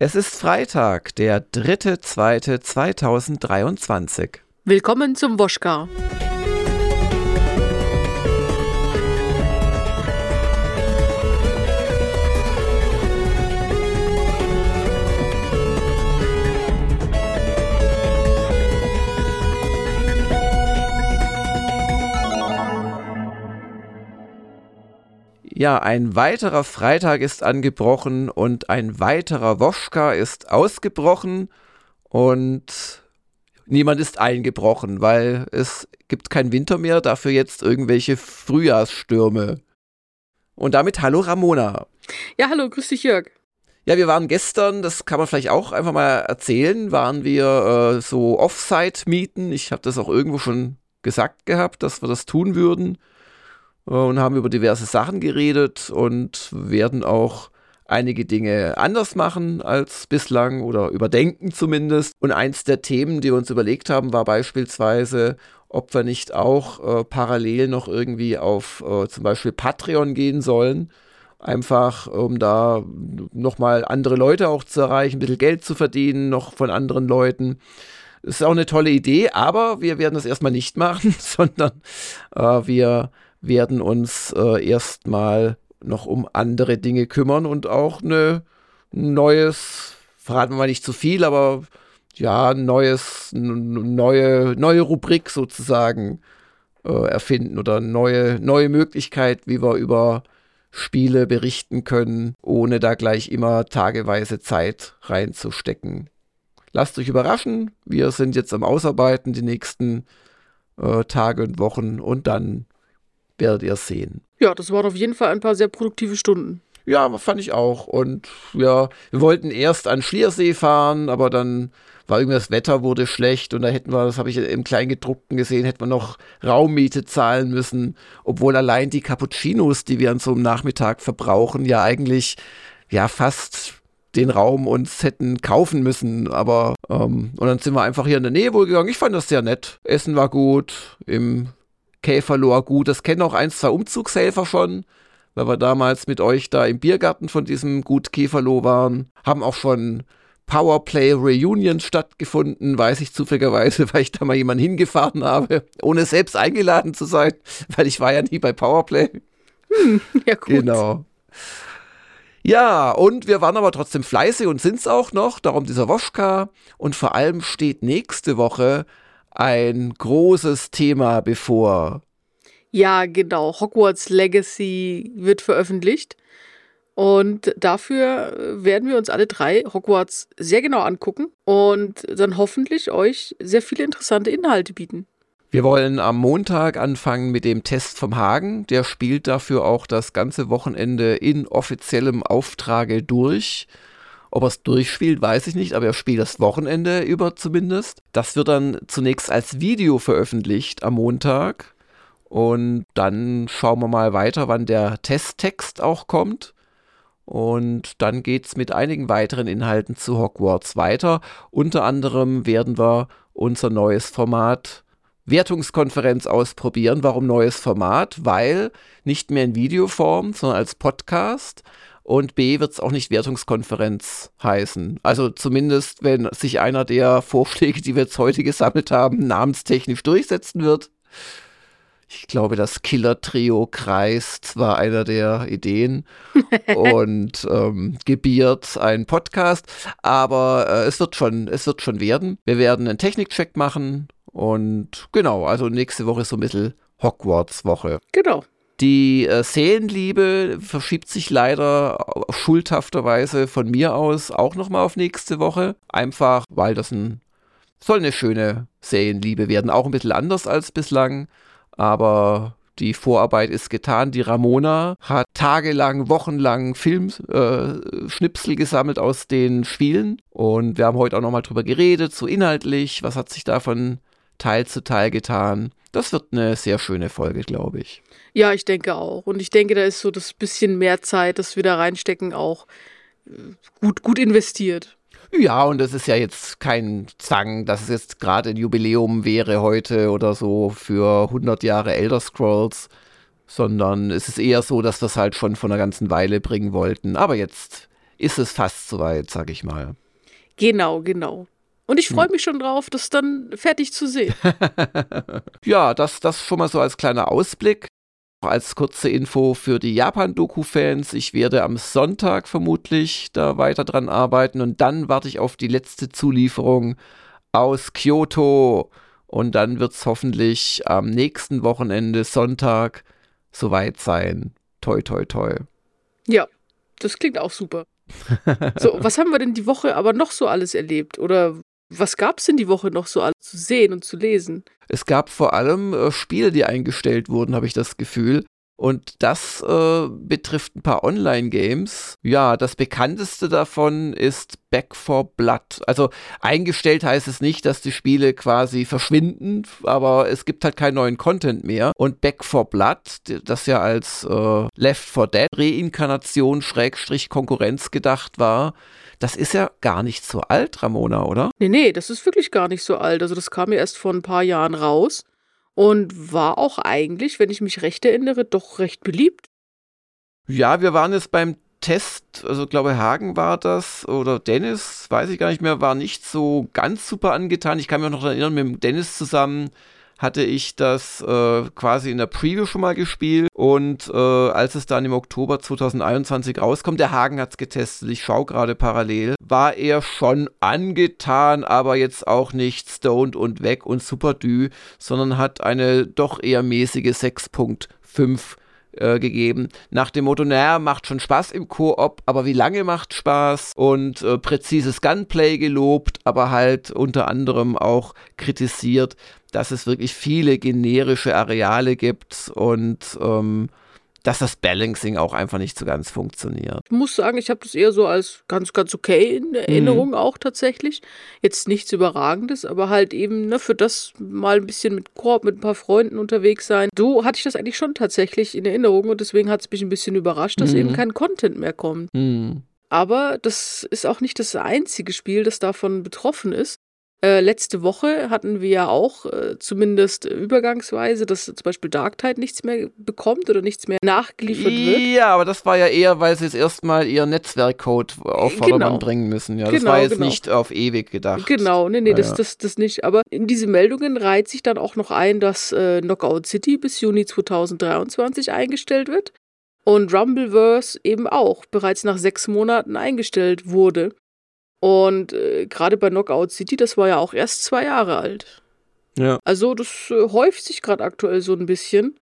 Es ist Freitag, der 3.2.2023. Willkommen zum Woschka. Ja, ein weiterer Freitag ist angebrochen und ein weiterer Woschka ist ausgebrochen und niemand ist eingebrochen, weil es gibt keinen Winter mehr, dafür jetzt irgendwelche Frühjahrsstürme. Und damit hallo Ramona. Ja, hallo, grüß dich Jörg. Ja, wir waren gestern, das kann man vielleicht auch einfach mal erzählen, waren wir äh, so Offsite-Mieten. Ich habe das auch irgendwo schon gesagt gehabt, dass wir das tun würden. Äh, und haben über diverse Sachen geredet und werden auch einige Dinge anders machen als bislang oder überdenken zumindest. Und eins der Themen, die wir uns überlegt haben, war beispielsweise, ob wir nicht auch äh, parallel noch irgendwie auf äh, zum Beispiel Patreon gehen sollen. Einfach, um da nochmal andere Leute auch zu erreichen, ein bisschen Geld zu verdienen, noch von anderen Leuten. Das ist auch eine tolle Idee, aber wir werden das erstmal nicht machen, sondern äh, wir werden uns äh, erstmal noch um andere Dinge kümmern und auch ein neues, verraten wir mal nicht zu viel, aber ja, neues, neue, neue Rubrik sozusagen äh, erfinden oder neue, neue Möglichkeit, wie wir über Spiele berichten können, ohne da gleich immer tageweise Zeit reinzustecken. Lasst euch überraschen, wir sind jetzt am Ausarbeiten die nächsten äh, Tage und Wochen und dann werdet ihr sehen. Ja, das waren auf jeden Fall ein paar sehr produktive Stunden. Ja, fand ich auch. Und ja, wir wollten erst an Schliersee fahren, aber dann war irgendwie das Wetter wurde schlecht und da hätten wir, das habe ich im Kleingedruckten gesehen, hätten wir noch Raummiete zahlen müssen, obwohl allein die Cappuccinos, die wir an so einem Nachmittag verbrauchen, ja eigentlich ja fast den Raum uns hätten kaufen müssen. Aber ähm, und dann sind wir einfach hier in der Nähe wohl gegangen. Ich fand das sehr nett. Essen war gut. Im Käferlohr gut. Das kennen auch ein, zwei Umzugshelfer schon, weil wir damals mit euch da im Biergarten von diesem Gut Käferloh waren. Haben auch schon Powerplay Reunions stattgefunden, weiß ich zufälligerweise, weil ich da mal jemanden hingefahren habe, ohne selbst eingeladen zu sein, weil ich war ja nie bei Powerplay. Hm, ja, gut. Genau. Ja, und wir waren aber trotzdem fleißig und sind es auch noch, darum dieser Woschka. Und vor allem steht nächste Woche ein großes Thema bevor. Ja, genau. Hogwarts Legacy wird veröffentlicht. Und dafür werden wir uns alle drei Hogwarts sehr genau angucken und dann hoffentlich euch sehr viele interessante Inhalte bieten. Wir wollen am Montag anfangen mit dem Test vom Hagen. Der spielt dafür auch das ganze Wochenende in offiziellem Auftrage durch. Ob er es durchspielt, weiß ich nicht, aber er spielt das Wochenende über zumindest. Das wird dann zunächst als Video veröffentlicht am Montag. Und dann schauen wir mal weiter, wann der Testtext auch kommt. Und dann geht es mit einigen weiteren Inhalten zu Hogwarts weiter. Unter anderem werden wir unser neues Format Wertungskonferenz ausprobieren. Warum neues Format? Weil nicht mehr in Videoform, sondern als Podcast. Und B wird es auch nicht Wertungskonferenz heißen. Also zumindest, wenn sich einer der Vorschläge, die wir jetzt heute gesammelt haben, namenstechnisch durchsetzen wird. Ich glaube, das Killer-Trio kreist war einer der Ideen und ähm, gebiert ein Podcast. Aber äh, es wird schon, es wird schon werden. Wir werden einen Technikcheck machen und genau, also nächste Woche ist so ein bisschen Hogwarts-Woche. Genau. Die äh, Seelenliebe verschiebt sich leider schuldhafterweise von mir aus auch nochmal auf nächste Woche. Einfach, weil das ein, soll eine schöne Seelenliebe werden. Auch ein bisschen anders als bislang, aber die Vorarbeit ist getan. Die Ramona hat tagelang, wochenlang Filmschnipsel äh, gesammelt aus den Spielen. Und wir haben heute auch nochmal drüber geredet, so inhaltlich, was hat sich da von Teil zu Teil getan. Das wird eine sehr schöne Folge, glaube ich. Ja, ich denke auch. Und ich denke, da ist so das bisschen mehr Zeit, das wir da reinstecken, auch äh, gut, gut investiert. Ja, und es ist ja jetzt kein Zwang, dass es jetzt gerade ein Jubiläum wäre heute oder so für 100 Jahre Elder Scrolls, sondern es ist eher so, dass wir es halt schon von einer ganzen Weile bringen wollten. Aber jetzt ist es fast soweit, sag ich mal. Genau, genau. Und ich freue hm. mich schon drauf, das dann fertig zu sehen. ja, das, das schon mal so als kleiner Ausblick. Als kurze Info für die Japan-Doku-Fans, ich werde am Sonntag vermutlich da weiter dran arbeiten und dann warte ich auf die letzte Zulieferung aus Kyoto und dann wird es hoffentlich am nächsten Wochenende, Sonntag, soweit sein. Toi, toi, toi. Ja, das klingt auch super. so, was haben wir denn die Woche aber noch so alles erlebt? Oder was gab es denn die Woche noch so alles zu sehen und zu lesen? Es gab vor allem äh, Spiele, die eingestellt wurden, habe ich das Gefühl. Und das äh, betrifft ein paar Online-Games. Ja, das bekannteste davon ist Back for Blood. Also eingestellt heißt es nicht, dass die Spiele quasi verschwinden, aber es gibt halt keinen neuen Content mehr. Und Back for Blood, das ja als äh, Left 4 Dead Reinkarnation Schrägstrich Konkurrenz gedacht war, das ist ja gar nicht so alt, Ramona, oder? Nee, nee, das ist wirklich gar nicht so alt. Also das kam ja erst vor ein paar Jahren raus und war auch eigentlich, wenn ich mich recht erinnere, doch recht beliebt. Ja, wir waren jetzt beim Test, also glaube Hagen war das oder Dennis, weiß ich gar nicht mehr, war nicht so ganz super angetan. Ich kann mich noch erinnern, mit dem Dennis zusammen hatte ich das äh, quasi in der Preview schon mal gespielt und äh, als es dann im Oktober 2021 rauskommt, der Hagen hat es getestet, ich schaue gerade parallel, war er schon angetan, aber jetzt auch nicht stoned und weg und super dü, sondern hat eine doch eher mäßige 6.5 äh, gegeben. Nach dem Motto, naja, macht schon Spaß im Koop, aber wie lange macht Spaß? Und äh, präzises Gunplay gelobt, aber halt unter anderem auch kritisiert, dass es wirklich viele generische Areale gibt und ähm, dass das Balancing auch einfach nicht so ganz funktioniert. Ich muss sagen, ich habe das eher so als ganz, ganz okay in Erinnerung mhm. auch tatsächlich. Jetzt nichts Überragendes, aber halt eben ne, für das mal ein bisschen mit Korb, mit ein paar Freunden unterwegs sein. So hatte ich das eigentlich schon tatsächlich in Erinnerung und deswegen hat es mich ein bisschen überrascht, dass mhm. eben kein Content mehr kommt. Mhm. Aber das ist auch nicht das einzige Spiel, das davon betroffen ist. Äh, letzte Woche hatten wir ja auch, äh, zumindest übergangsweise, dass zum Beispiel Dark Tide nichts mehr bekommt oder nichts mehr nachgeliefert wird. Ja, aber das war ja eher, weil sie jetzt erstmal ihr Netzwerkcode auf Vordermann genau. bringen müssen. Ja, das genau, war jetzt genau. nicht auf ewig gedacht. Genau, nee, nee, ja, das, das, das nicht. Aber in diese Meldungen reiht sich dann auch noch ein, dass äh, Knockout City bis Juni 2023 eingestellt wird und Rumbleverse eben auch bereits nach sechs Monaten eingestellt wurde. Und äh, gerade bei Knockout City, das war ja auch erst zwei Jahre alt. Ja. Also das äh, häuft sich gerade aktuell so ein bisschen.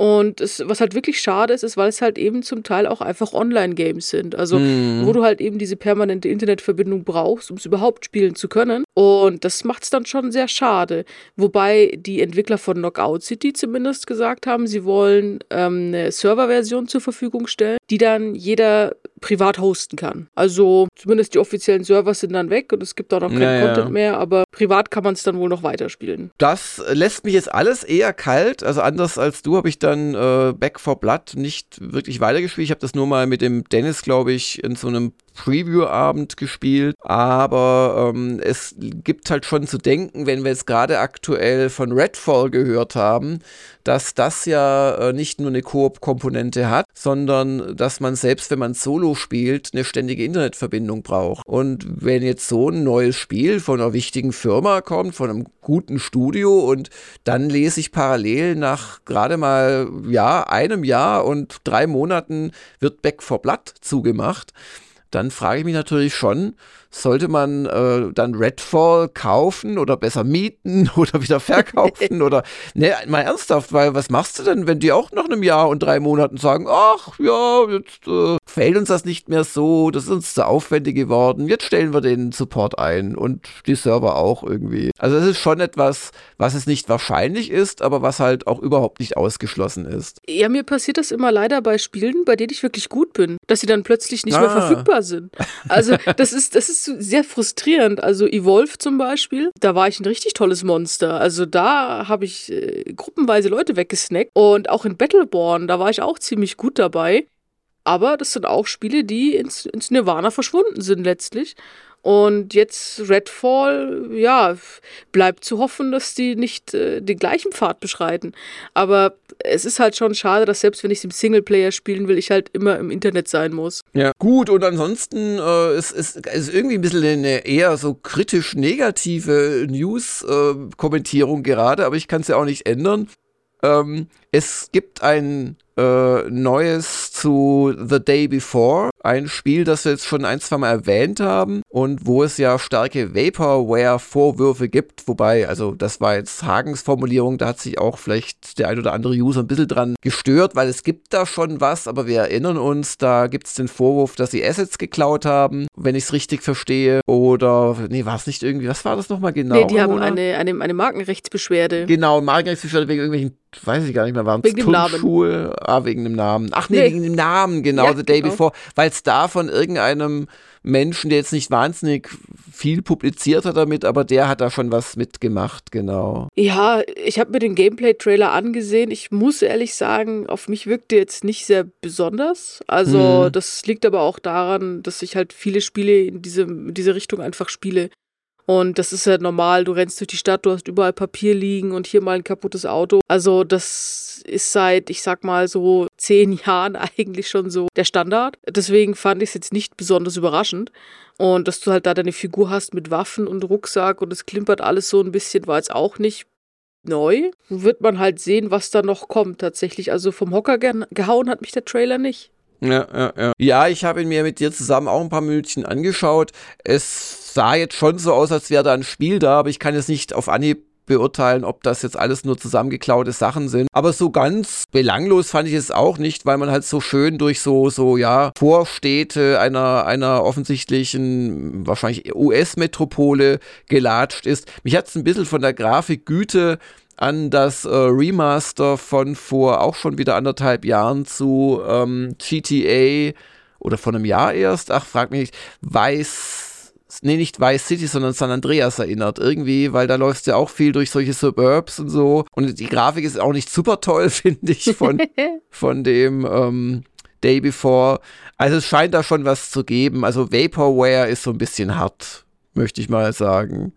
Und es, was halt wirklich schade ist, ist, weil es halt eben zum Teil auch einfach Online-Games sind. Also, mhm. wo du halt eben diese permanente Internetverbindung brauchst, um es überhaupt spielen zu können. Und das macht es dann schon sehr schade. Wobei die Entwickler von Knockout City zumindest gesagt haben, sie wollen ähm, eine Serverversion zur Verfügung stellen, die dann jeder privat hosten kann. Also zumindest die offiziellen Server sind dann weg und es gibt auch noch keinen ja, Content mehr, aber privat kann man es dann wohl noch weiterspielen. Das lässt mich jetzt alles eher kalt. Also anders als du habe ich dann äh, Back for Blood nicht wirklich weitergespielt. Ich habe das nur mal mit dem Dennis, glaube ich, in so einem Preview-Abend gespielt, aber ähm, es gibt halt schon zu denken, wenn wir jetzt gerade aktuell von Redfall gehört haben, dass das ja äh, nicht nur eine Koop-Komponente hat, sondern dass man selbst, wenn man Solo spielt, eine ständige Internetverbindung braucht. Und wenn jetzt so ein neues Spiel von einer wichtigen Firma kommt, von einem guten Studio und dann lese ich parallel nach gerade mal ja einem Jahr und drei Monaten wird Back for Blood zugemacht, dann frage ich mich natürlich schon, sollte man äh, dann Redfall kaufen oder besser mieten oder wieder verkaufen oder ne, mal ernsthaft, weil was machst du denn, wenn die auch nach einem Jahr und drei Monaten sagen, ach ja, jetzt äh, fällt uns das nicht mehr so, das ist uns zu aufwendig geworden, jetzt stellen wir den Support ein und die Server auch irgendwie. Also es ist schon etwas, was es nicht wahrscheinlich ist, aber was halt auch überhaupt nicht ausgeschlossen ist. Ja, mir passiert das immer leider bei Spielen, bei denen ich wirklich gut bin, dass sie dann plötzlich nicht ah. mehr verfügbar sind. Also das ist, das ist sehr frustrierend. Also Evolve zum Beispiel, da war ich ein richtig tolles Monster. Also da habe ich äh, gruppenweise Leute weggesnackt. Und auch in Battleborn, da war ich auch ziemlich gut dabei. Aber das sind auch Spiele, die ins, ins Nirvana verschwunden sind letztlich. Und jetzt Redfall, ja, bleibt zu hoffen, dass die nicht äh, den gleichen Pfad beschreiten. Aber es ist halt schon schade, dass selbst wenn ich es im Singleplayer spielen will, ich halt immer im Internet sein muss. Ja, gut, und ansonsten äh, ist es ist irgendwie ein bisschen eine eher so kritisch negative News-Kommentierung äh, gerade, aber ich kann es ja auch nicht ändern. Ähm, es gibt ein äh, Neues zu The Day Before, ein Spiel, das wir jetzt schon ein, zwei Mal erwähnt haben und wo es ja starke Vaporware-Vorwürfe gibt, wobei, also das war jetzt Hagens Formulierung, da hat sich auch vielleicht der ein oder andere User ein bisschen dran gestört, weil es gibt da schon was, aber wir erinnern uns, da gibt es den Vorwurf, dass sie Assets geklaut haben, wenn ich es richtig verstehe, oder, nee, war es nicht irgendwie, was war das nochmal genau? Nee, die haben eine, eine, eine Markenrechtsbeschwerde. Genau, Markenrechtsbeschwerde wegen irgendwelchen weiß ich gar nicht mehr, waren es Turnschuhe? Ah, wegen dem Namen. Ach nee, nee. wegen dem Namen, genau, ja, The Day genau. Before, weil es da von irgendeinem Menschen, der jetzt nicht wahnsinnig viel publiziert hat damit, aber der hat da schon was mitgemacht, genau. Ja, ich habe mir den Gameplay-Trailer angesehen. Ich muss ehrlich sagen, auf mich wirkte jetzt nicht sehr besonders. Also, hm. das liegt aber auch daran, dass ich halt viele Spiele in diese, in diese Richtung einfach spiele. Und das ist ja normal, du rennst durch die Stadt, du hast überall Papier liegen und hier mal ein kaputtes Auto. Also das ist seit, ich sag mal so zehn Jahren eigentlich schon so der Standard. Deswegen fand ich es jetzt nicht besonders überraschend. Und dass du halt da deine Figur hast mit Waffen und Rucksack und es klimpert alles so ein bisschen, war jetzt auch nicht neu. Wird man halt sehen, was da noch kommt tatsächlich. Also vom Hocker gehauen hat mich der Trailer nicht. Ja, ja, ja. Ja, ich habe ihn mir mit dir zusammen auch ein paar Minuten angeschaut. Es sah jetzt schon so aus, als wäre da ein Spiel da, aber ich kann jetzt nicht auf Anhieb beurteilen, ob das jetzt alles nur zusammengeklaute Sachen sind. Aber so ganz belanglos fand ich es auch nicht, weil man halt so schön durch so, so, ja, Vorstädte einer, einer offensichtlichen, wahrscheinlich US-Metropole gelatscht ist. Mich hat es ein bisschen von der Grafikgüte an das äh, Remaster von vor auch schon wieder anderthalb Jahren zu ähm, GTA oder von einem Jahr erst, ach, frag mich nicht, Weiß, nee, nicht Vice City, sondern San Andreas erinnert. Irgendwie, weil da läufst du ja auch viel durch solche Suburbs und so. Und die Grafik ist auch nicht super toll, finde ich, von, von dem ähm, Day Before. Also es scheint da schon was zu geben. Also Vaporware ist so ein bisschen hart, möchte ich mal sagen.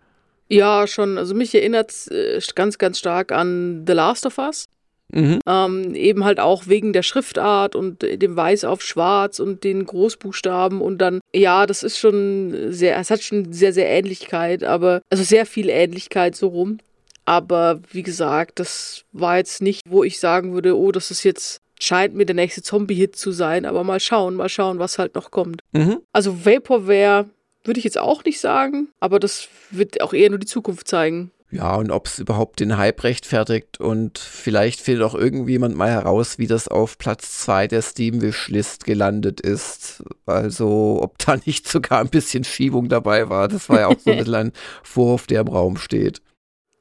Ja, schon. Also mich erinnert es äh, ganz, ganz stark an The Last of Us. Mhm. Ähm, eben halt auch wegen der Schriftart und dem Weiß auf Schwarz und den Großbuchstaben und dann, ja, das ist schon sehr, es hat schon sehr, sehr Ähnlichkeit, aber, also sehr viel Ähnlichkeit so rum. Aber wie gesagt, das war jetzt nicht, wo ich sagen würde, oh, das ist jetzt scheint mir der nächste Zombie-Hit zu sein, aber mal schauen, mal schauen, was halt noch kommt. Mhm. Also Vaporware würde ich jetzt auch nicht sagen, aber das wird auch eher nur die Zukunft zeigen. Ja, und ob es überhaupt den Hype rechtfertigt und vielleicht findet auch irgendjemand mal heraus, wie das auf Platz 2 der Steam-Wishlist gelandet ist. Also, ob da nicht sogar ein bisschen Schiebung dabei war. Das war ja auch so ein bisschen ein Vorwurf, der im Raum steht.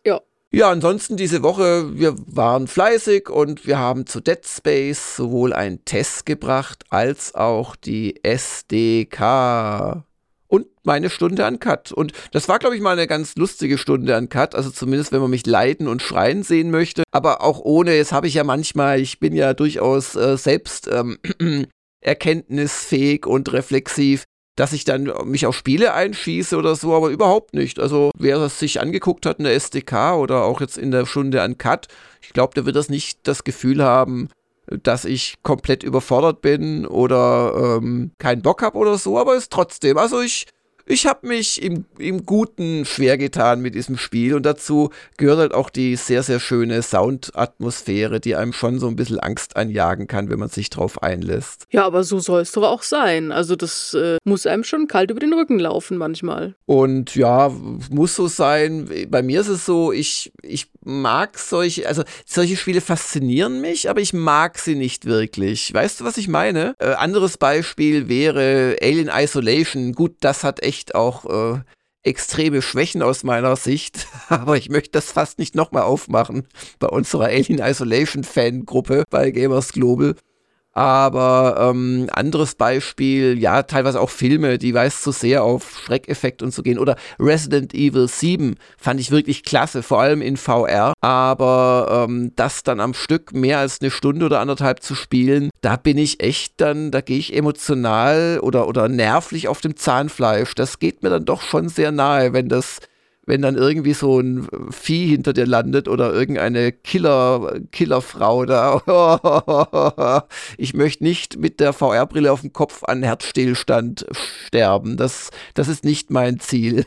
Ja. Ja, ansonsten diese Woche, wir waren fleißig und wir haben zu Dead Space sowohl einen Test gebracht als auch die SDK meine Stunde an Cut. Und das war, glaube ich, mal eine ganz lustige Stunde an Cut. Also zumindest, wenn man mich leiden und schreien sehen möchte. Aber auch ohne, jetzt habe ich ja manchmal, ich bin ja durchaus äh, selbst ähm, erkenntnisfähig und reflexiv dass ich dann mich auf Spiele einschieße oder so, aber überhaupt nicht. Also wer das sich angeguckt hat in der SDK oder auch jetzt in der Stunde an Cut, ich glaube, der wird das nicht das Gefühl haben, dass ich komplett überfordert bin oder ähm, keinen Bock habe oder so, aber ist trotzdem. Also ich ich habe mich im, im Guten schwer getan mit diesem Spiel und dazu gehört halt auch die sehr, sehr schöne Soundatmosphäre, die einem schon so ein bisschen Angst einjagen kann, wenn man sich drauf einlässt. Ja, aber so soll es doch auch sein. Also das äh, muss einem schon kalt über den Rücken laufen manchmal. Und ja, muss so sein. Bei mir ist es so, ich, ich mag solche, also solche Spiele faszinieren mich, aber ich mag sie nicht wirklich. Weißt du, was ich meine? Äh, anderes Beispiel wäre Alien Isolation. Gut, das hat echt auch äh, extreme Schwächen aus meiner Sicht, aber ich möchte das fast nicht nochmal aufmachen bei unserer Alien Isolation Fangruppe bei Gamers Global. Aber ähm, anderes Beispiel, ja, teilweise auch Filme, die weiß zu sehr auf Schreckeffekt und so gehen. Oder Resident Evil 7 fand ich wirklich klasse, vor allem in VR. Aber ähm, das dann am Stück mehr als eine Stunde oder anderthalb zu spielen, da bin ich echt dann, da gehe ich emotional oder, oder nervlich auf dem Zahnfleisch. Das geht mir dann doch schon sehr nahe, wenn das wenn dann irgendwie so ein Vieh hinter dir landet oder irgendeine Killer, Killerfrau da. ich möchte nicht mit der VR-Brille auf dem Kopf an Herzstillstand sterben. Das, das ist nicht mein Ziel.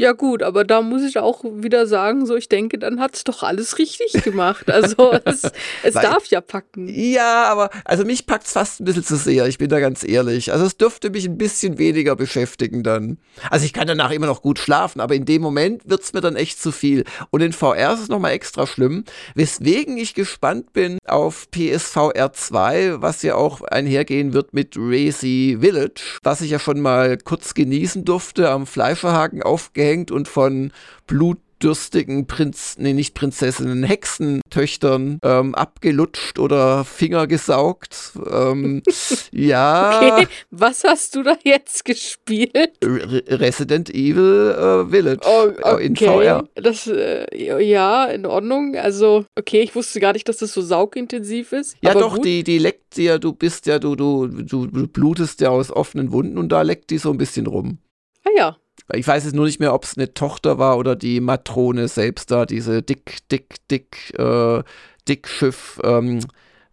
Ja gut, aber da muss ich auch wieder sagen, so ich denke, dann hat es doch alles richtig gemacht. Also es, es darf ja packen. Ja, aber also mich packt es fast ein bisschen zu sehr, ich bin da ganz ehrlich. Also es dürfte mich ein bisschen weniger beschäftigen dann. Also ich kann danach immer noch gut schlafen, aber in dem Moment wird es mir dann echt zu viel. Und in VR ist es nochmal extra schlimm, weswegen ich gespannt bin auf PSVR 2, was ja auch einhergehen wird mit Racy Village, was ich ja schon mal kurz genießen durfte am Fleischerhaken aufgehängt aufgehängt und von blutdürstigen Prinz, nee, nicht Prinzessinnen, Hexentöchtern ähm, abgelutscht oder Finger gesaugt. Ähm, ja. Okay, was hast du da jetzt gespielt? Re Resident Evil äh, Village oh, okay. in VR. Das, äh, ja, in Ordnung. Also, okay, ich wusste gar nicht, dass das so saugintensiv ist. Ja, doch, gut. die, die leckt ja, du bist ja, du, du, du blutest ja aus offenen Wunden und da leckt die so ein bisschen rum. Ah ja, ich weiß jetzt nur nicht mehr, ob es eine Tochter war oder die Matrone selbst da, diese dick, dick, dick, äh, Dickschiff. Ähm,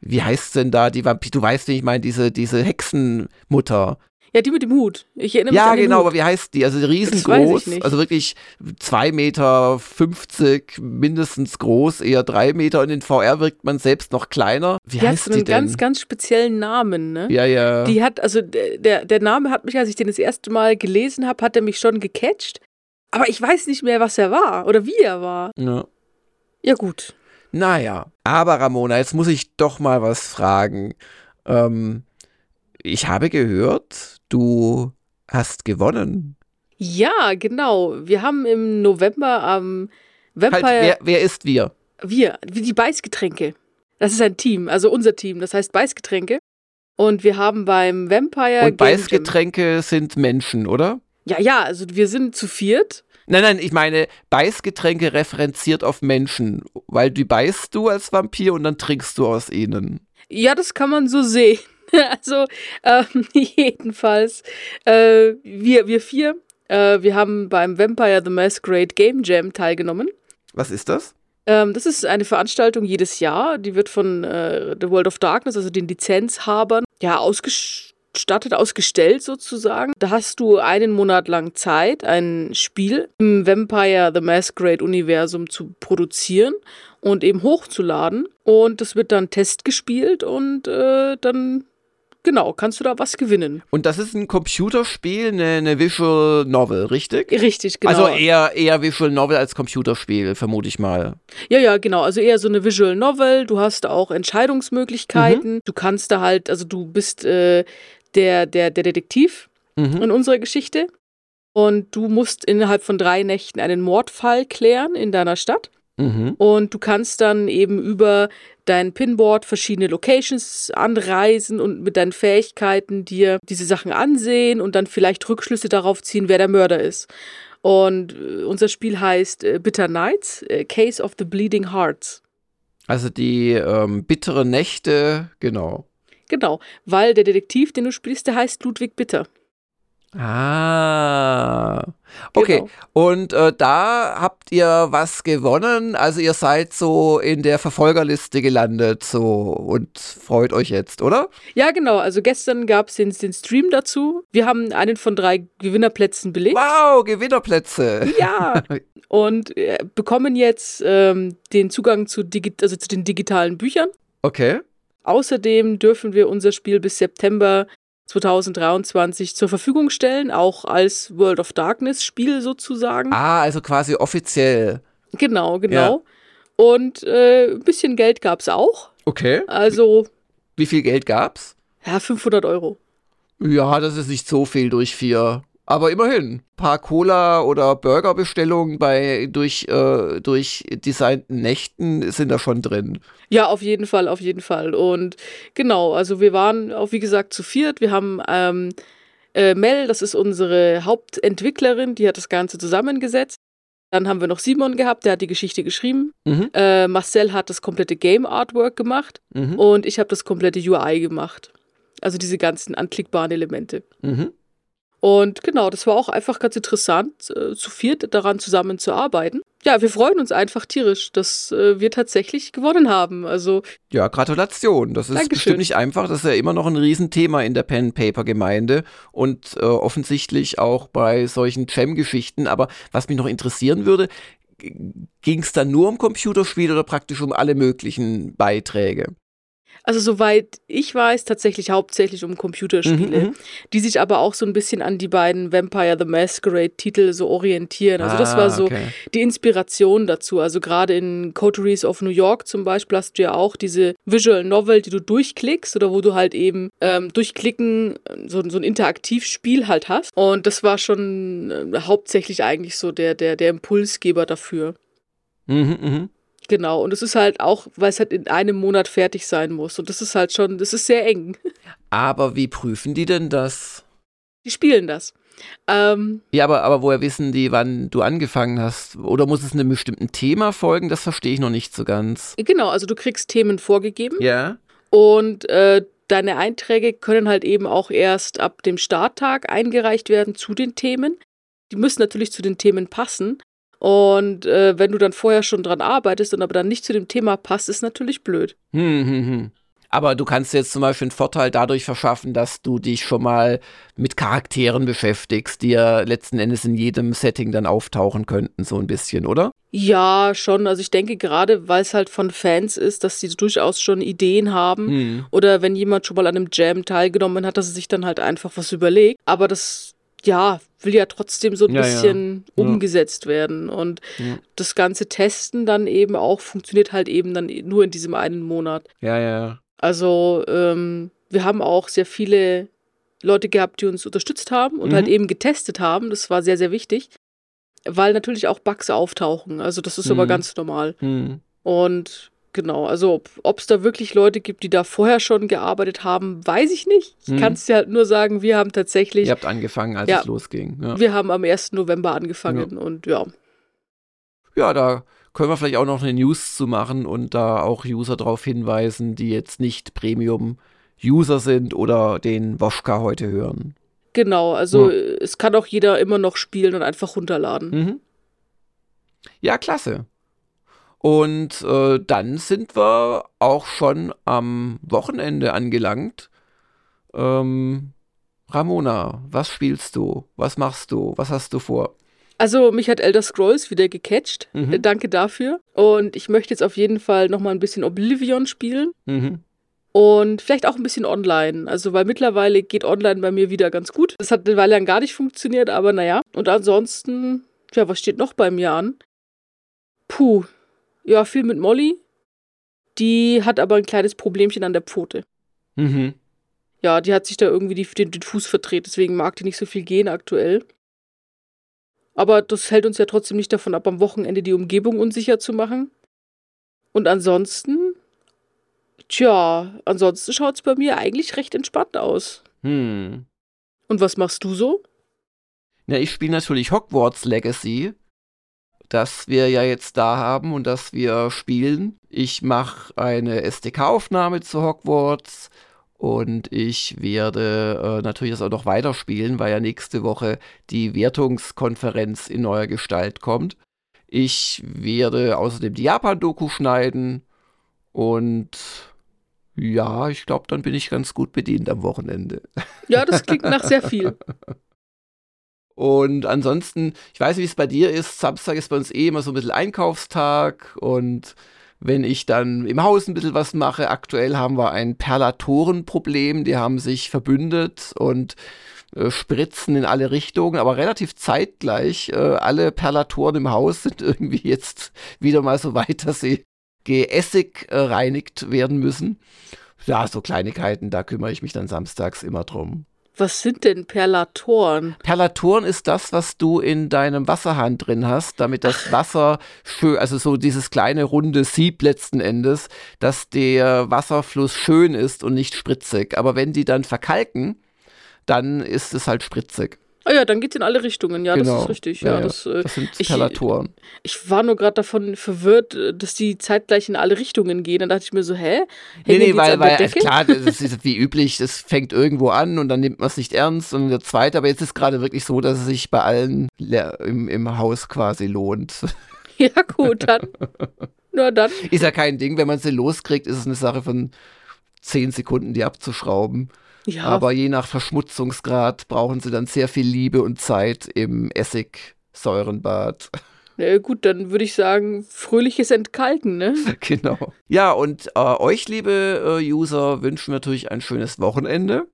wie heißt denn da die Vampir? Du weißt, wie ich meine, diese, diese Hexenmutter. Ja, die mit dem Hut. Ich erinnere mich Ja, an den genau, Hut. aber wie heißt die? Also riesengroß, also wirklich 2,50 Meter 50 mindestens groß, eher 3 Meter. Und in VR wirkt man selbst noch kleiner. Wie die heißt hat so einen ganz, ganz speziellen Namen, ne? Ja, ja. Die hat, also der, der Name hat mich, als ich den das erste Mal gelesen habe, hat er mich schon gecatcht. Aber ich weiß nicht mehr, was er war oder wie er war. Ja. Ja, gut. Naja, aber Ramona, jetzt muss ich doch mal was fragen. Ähm, ich habe gehört, du hast gewonnen. Ja, genau. Wir haben im November am Vampire. Halt, wer, wer ist wir? Wir, die Beißgetränke. Das ist ein Team, also unser Team, das heißt Beißgetränke. Und wir haben beim Vampire. Und Beißgetränke sind Menschen, oder? Ja, ja, also wir sind zu viert. Nein, nein, ich meine, Beißgetränke referenziert auf Menschen, weil die beißt du als Vampir und dann trinkst du aus ihnen. Ja, das kann man so sehen. also ähm, jedenfalls, äh, wir, wir vier, äh, wir haben beim Vampire the Masquerade Game Jam teilgenommen. Was ist das? Ähm, das ist eine Veranstaltung jedes Jahr, die wird von äh, The World of Darkness, also den Lizenzhabern, ja, ausgestattet, ausgestellt sozusagen. Da hast du einen Monat lang Zeit, ein Spiel im Vampire the Masquerade Universum zu produzieren und eben hochzuladen. Und das wird dann testgespielt und äh, dann Genau, kannst du da was gewinnen. Und das ist ein Computerspiel, eine, eine, Visual Novel, richtig? Richtig, genau. Also eher, eher Visual Novel als Computerspiel, vermute ich mal. Ja, ja, genau. Also eher so eine Visual Novel. Du hast auch Entscheidungsmöglichkeiten. Mhm. Du kannst da halt, also du bist äh, der, der, der Detektiv mhm. in unserer Geschichte. Und du musst innerhalb von drei Nächten einen Mordfall klären in deiner Stadt. Mhm. Und du kannst dann eben über dein Pinboard verschiedene Locations anreisen und mit deinen Fähigkeiten dir diese Sachen ansehen und dann vielleicht Rückschlüsse darauf ziehen, wer der Mörder ist. Und äh, unser Spiel heißt äh, Bitter Nights, äh, Case of the Bleeding Hearts. Also die ähm, bittere Nächte, genau. Genau, weil der Detektiv, den du spielst, der heißt Ludwig Bitter. Ah, okay. Genau. Und äh, da habt ihr was gewonnen. Also ihr seid so in der Verfolgerliste gelandet so und freut euch jetzt, oder? Ja, genau. Also gestern gab es den, den, Stream dazu. Wir haben einen von drei Gewinnerplätzen belegt. Wow, Gewinnerplätze. Ja. und äh, bekommen jetzt ähm, den Zugang zu, also zu den digitalen Büchern. Okay. Außerdem dürfen wir unser Spiel bis September 2023 zur Verfügung stellen, auch als World of Darkness Spiel sozusagen. Ah, also quasi offiziell. Genau, genau. Ja. Und äh, ein bisschen Geld gab es auch. Okay. Also. Wie viel Geld gab's? Ja, 500 Euro. Ja, das ist nicht so viel durch vier Aber immerhin, paar Cola- oder Burgerbestellungen bei durch, äh, durch designten Nächten sind da schon drin. Ja, auf jeden Fall, auf jeden Fall. Und genau, also wir waren auch wie gesagt zu viert. Wir haben ähm, äh, Mel, das ist unsere Hauptentwicklerin, die hat das Ganze zusammengesetzt. Dann haben wir noch Simon gehabt, der hat die Geschichte geschrieben. Mhm. Äh, Marcel hat das komplette Game Artwork gemacht Mhm. und ich habe das komplette UI gemacht. Also diese ganzen anklickbaren Elemente. Mhm. Und genau, das war auch einfach ganz interessant, äh, zu viert daran zusammenzuarbeiten. Ja, wir freuen uns einfach tierisch, dass äh, wir tatsächlich gewonnen haben. Also, Ja, Gratulation. Das ist Dankeschön. bestimmt nicht einfach. Das ist ja immer noch ein Riesenthema in der Pen-Paper-Gemeinde und äh, offensichtlich auch bei solchen Jam-Geschichten. Aber was mich noch interessieren würde, ging es da nur um Computerspiele oder praktisch um alle möglichen Beiträge? Also soweit ich weiß, tatsächlich hauptsächlich um Computerspiele, Mhm, mhm. die sich aber auch so ein bisschen an die beiden Vampire the Masquerade-Titel so orientieren. Also das Ah, war so okay. die Inspiration dazu. Also gerade in Coteries of New York zum Beispiel hast du ja auch diese Visual Novel, die du durchklickst oder wo du halt eben ähm, durchklicken so, so ein Interaktivspiel halt hast. Und das war schon äh, hauptsächlich eigentlich so der, der, der Impulsgeber dafür. Mhm, mhm. Genau. Und es ist halt auch, weil es halt in einem Monat fertig sein muss. Und das ist halt schon, das ist sehr eng. Aber wie prüfen die denn das? Die spielen das. Ähm, Ja, aber, aber woher wissen die, wann du angefangen hast? Oder muss es einem bestimmten Thema folgen? Das verstehe ich noch nicht so ganz. genau, also du kriegst Themen vorgegeben. Ja. Und äh, deine Einträge können halt eben auch erst ab dem Starttag eingereicht werden zu den Themen. Die müssen natürlich zu den Themen passen. Und äh, wenn du dann vorher schon dran arbeitest und aber dann nicht zu dem Thema passt, ist natürlich blöd. Hm, hm, hm. Aber du kannst dir jetzt zum Beispiel einen Vorteil dadurch verschaffen, dass du dich schon mal mit Charakteren beschäftigst, die ja letzten Endes in jedem Setting dann auftauchen könnten, so ein bisschen, oder? Ja, schon. Also ich denke gerade, weil es halt von Fans ist, dass sie durchaus schon Ideen haben. Hm. Oder wenn jemand schon mal an einem Jam teilgenommen hat, dass er sich dann halt einfach was überlegt. Aber das, ja, will ja trotzdem so ein Ja, ja. bisschen Ja. umgesetzt werden. Und Ja. das ganze Testen dann eben auch funktioniert halt eben dann nur in diesem einen Monat. Ja, ja. Also ähm, wir haben auch sehr viele Leute gehabt, die uns unterstützt haben und Mhm. halt eben getestet haben. Das war sehr, sehr wichtig. Weil natürlich auch Bugs auftauchen. Also das ist aber Mhm. ganz normal. Hm. Und genau, also ob es da wirklich Leute gibt, die da vorher schon gearbeitet haben, weiß ich nicht. Ich Mhm. kann es dir halt nur sagen, wir haben tatsächlich, Ihr habt angefangen, als Ja. es losging. Ja. wir haben am 1. November angefangen und ja. ja, da können wir vielleicht auch noch eine News zu machen und da auch User darauf hinweisen, die jetzt nicht Premium-User sind oder den Woschka heute hören. Genau, also Ja. äh, es kann auch jeder immer noch spielen und einfach runterladen. Mhm. Ja, klasse. Und äh, dann sind wir auch schon am Wochenende angelangt. Ähm, Ramona, was spielst du? Was machst du? Was hast du vor? Also mich hat Elder Scrolls wieder gecatcht. Mhm. Äh, Danke dafür. Und ich möchte jetzt auf jeden Fall noch mal ein bisschen Oblivion spielen. Mhm. Und vielleicht auch ein bisschen online. Also, weil mittlerweile geht online bei mir wieder ganz gut. Das hat eine Weile lang gar nicht funktioniert, aber naja. Und ansonsten, ja, was steht noch bei mir an? Puh. Ja, viel mit Molly. Die hat aber ein kleines Problemchen an der Pfote. Mhm. Ja, die hat sich da irgendwie die, den, den Fuß verdreht, deswegen mag die nicht so viel gehen aktuell. Aber das hält uns ja trotzdem nicht davon ab, am Wochenende die Umgebung unsicher zu machen. Und ansonsten, tja, ansonsten schaut es bei mir eigentlich recht entspannt aus. Hm. Und was machst du so? Ja, ich spiele natürlich Hogwarts Legacy, das wir ja jetzt da haben und das wir spielen. Ich mache eine SDK-Aufnahme zu Hogwarts und ich werde äh, natürlich das auch noch weiterspielen, weil ja nächste Woche die Wertungskonferenz in neuer Gestalt kommt. Ich werde außerdem die Japan-Doku schneiden und ja, ich glaube, dann bin ich ganz gut bedient am Wochenende. Ja, das klingt nach sehr viel. Und ansonsten, ich weiß nicht, wie es bei dir ist. Samstag ist bei uns eh immer so ein bisschen Einkaufstag. Und wenn ich dann im Haus ein bisschen was mache, aktuell haben wir ein Perlatorenproblem. Die haben sich verbündet und äh, spritzen in alle Richtungen, aber relativ zeitgleich. Äh, alle Perlatoren im Haus sind irgendwie jetzt wieder mal so weit, dass sie geessig äh, reinigt werden müssen. Ja, so Kleinigkeiten, da kümmere ich mich dann samstags immer drum. Was sind denn Perlatoren? Perlatoren ist das, was du in deinem Wasserhahn drin hast, damit das Wasser schön, also so dieses kleine runde Sieb letzten Endes, dass der Wasserfluss schön ist und nicht spritzig. Aber wenn die dann verkalken, dann ist es halt spritzig. Ah ja, dann geht's in alle Richtungen. Ja, Genau. das ist richtig. Ja, Ja. Das, äh, Das sind ich- Perlatoren. ich war nur gerade davon verwirrt, äh, dass die zeitgleich in alle Richtungen gehen. Dann dachte ich mir so, hä? Nee, Hängen nee, jetzt weil, weil also klar, das ist wie üblich, das fängt irgendwo an und dann nimmt man es nicht ernst und der zweite, aber jetzt ist gerade wirklich so, dass es sich bei allen le- im, im Haus quasi lohnt. Ja, gut, dann. Na dann. Ist ja kein Ding, wenn man sie loskriegt, ist es eine Sache von 10 Sekunden, die abzuschrauben. Ja, Aber je nach Verschmutzungsgrad brauchen sie dann sehr viel Liebe und Zeit im Essigsäurenbad. na gut, dann würde ich sagen, fröhliches Entkalken, ne? genau. Ja, und äh, euch, liebe äh, User, wünschen wir natürlich ein schönes Wochenende.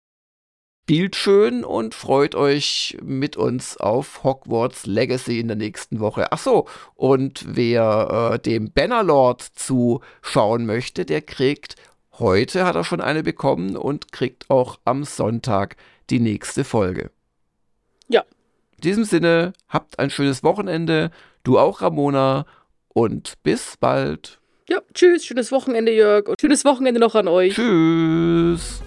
Spielt schön und freut euch mit uns auf Hogwarts Legacy in der nächsten Woche. Ach so, und wer äh, dem Bannerlord zuschauen möchte, der kriegt heute hat er schon eine bekommen und kriegt auch am Sonntag die nächste Folge. Ja. In diesem Sinne, habt ein schönes Wochenende, du auch, Ramona, und bis bald. Ja, tschüss, schönes Wochenende, Jörg. Und schönes Wochenende noch an euch. Tschüss.